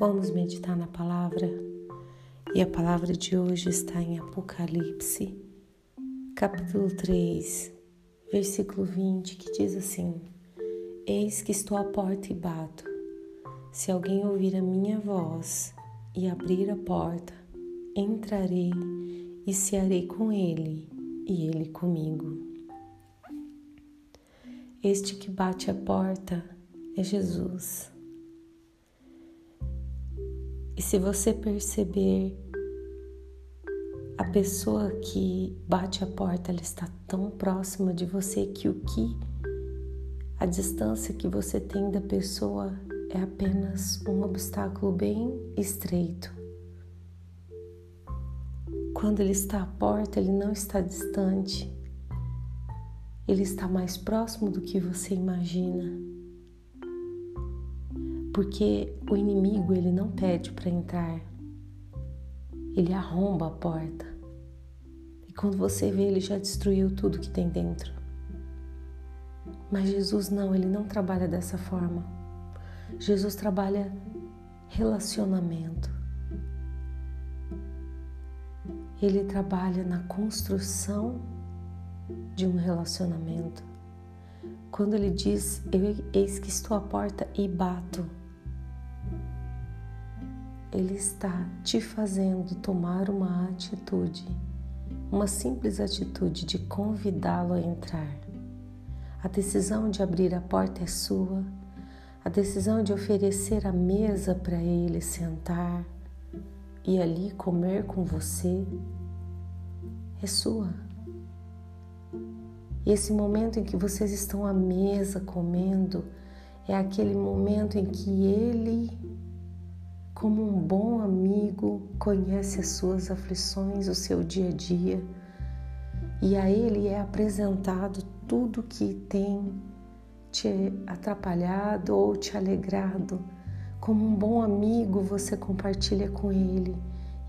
Vamos meditar na palavra e a palavra de hoje está em Apocalipse, capítulo 3, versículo 20, que diz assim: Eis que estou à porta e bato. Se alguém ouvir a minha voz e abrir a porta, entrarei e cearei com ele e ele comigo. Este que bate a porta é Jesus. E se você perceber a pessoa que bate a porta, ela está tão próxima de você que o que a distância que você tem da pessoa é apenas um obstáculo bem estreito. Quando ele está à porta, ele não está distante. Ele está mais próximo do que você imagina porque o inimigo ele não pede para entrar, ele arromba a porta. E quando você vê, ele já destruiu tudo que tem dentro. Mas Jesus não, ele não trabalha dessa forma. Jesus trabalha relacionamento. Ele trabalha na construção de um relacionamento. Quando ele diz: Eis que estou à porta e bato ele está te fazendo tomar uma atitude, uma simples atitude de convidá-lo a entrar. A decisão de abrir a porta é sua, a decisão de oferecer a mesa para ele sentar e ali comer com você é sua. E esse momento em que vocês estão à mesa comendo é aquele momento em que ele como um bom amigo, conhece as suas aflições, o seu dia a dia, e a ele é apresentado tudo que tem te atrapalhado ou te alegrado. Como um bom amigo, você compartilha com ele.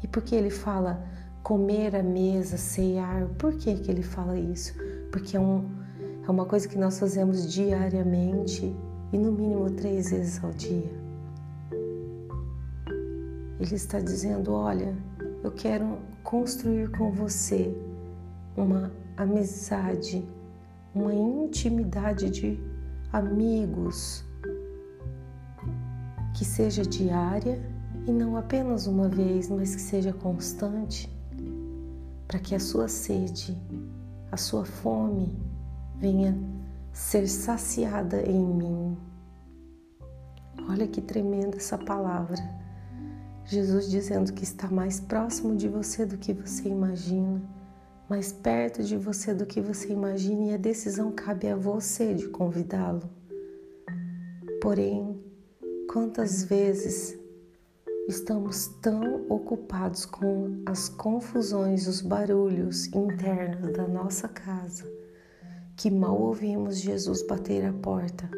E porque ele fala comer à mesa, ceiar, por que, que ele fala isso? Porque é, um, é uma coisa que nós fazemos diariamente e no mínimo três vezes ao dia. Ele está dizendo: Olha, eu quero construir com você uma amizade, uma intimidade de amigos que seja diária e não apenas uma vez, mas que seja constante, para que a sua sede, a sua fome venha ser saciada em mim. Olha que tremenda essa palavra. Jesus dizendo que está mais próximo de você do que você imagina, mais perto de você do que você imagina, e a decisão cabe a você de convidá-lo. Porém, quantas vezes estamos tão ocupados com as confusões, os barulhos internos da nossa casa, que mal ouvimos Jesus bater a porta.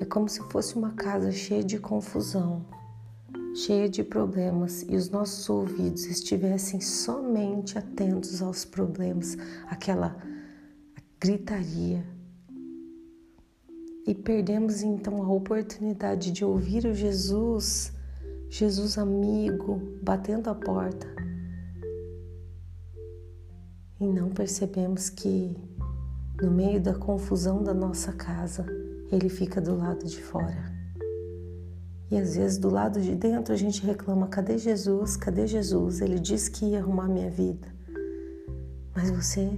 É como se fosse uma casa cheia de confusão cheia de problemas e os nossos ouvidos estivessem somente atentos aos problemas, aquela gritaria. E perdemos então a oportunidade de ouvir o Jesus, Jesus amigo, batendo a porta. E não percebemos que no meio da confusão da nossa casa, ele fica do lado de fora. E às vezes do lado de dentro a gente reclama: cadê Jesus? Cadê Jesus? Ele disse que ia arrumar minha vida. Mas você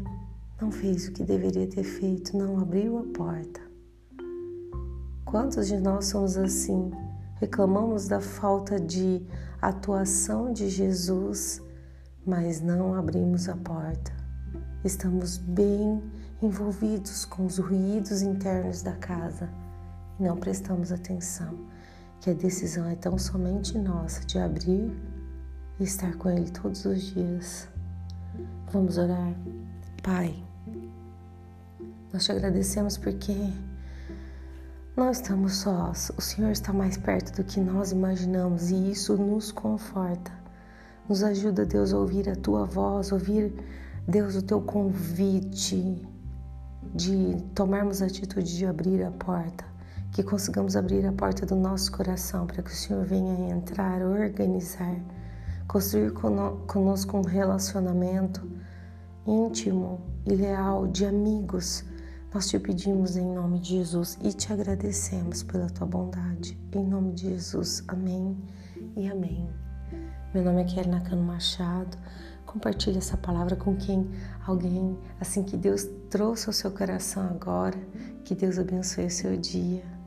não fez o que deveria ter feito, não abriu a porta. Quantos de nós somos assim? Reclamamos da falta de atuação de Jesus, mas não abrimos a porta. Estamos bem envolvidos com os ruídos internos da casa e não prestamos atenção que a decisão é tão somente nossa de abrir e estar com Ele todos os dias. Vamos orar? Pai, nós te agradecemos porque não estamos sós, o Senhor está mais perto do que nós imaginamos e isso nos conforta. Nos ajuda, Deus, a ouvir a tua voz, ouvir, Deus, o teu convite de tomarmos a atitude de abrir a porta que consigamos abrir a porta do nosso coração para que o Senhor venha entrar, organizar, construir conosco um relacionamento íntimo e leal de amigos. Nós te pedimos em nome de Jesus e te agradecemos pela tua bondade. Em nome de Jesus, amém e amém. Meu nome é Kelly Nakano Machado. Compartilhe essa palavra com quem alguém assim que Deus trouxe ao seu coração agora. Que Deus abençoe o seu dia.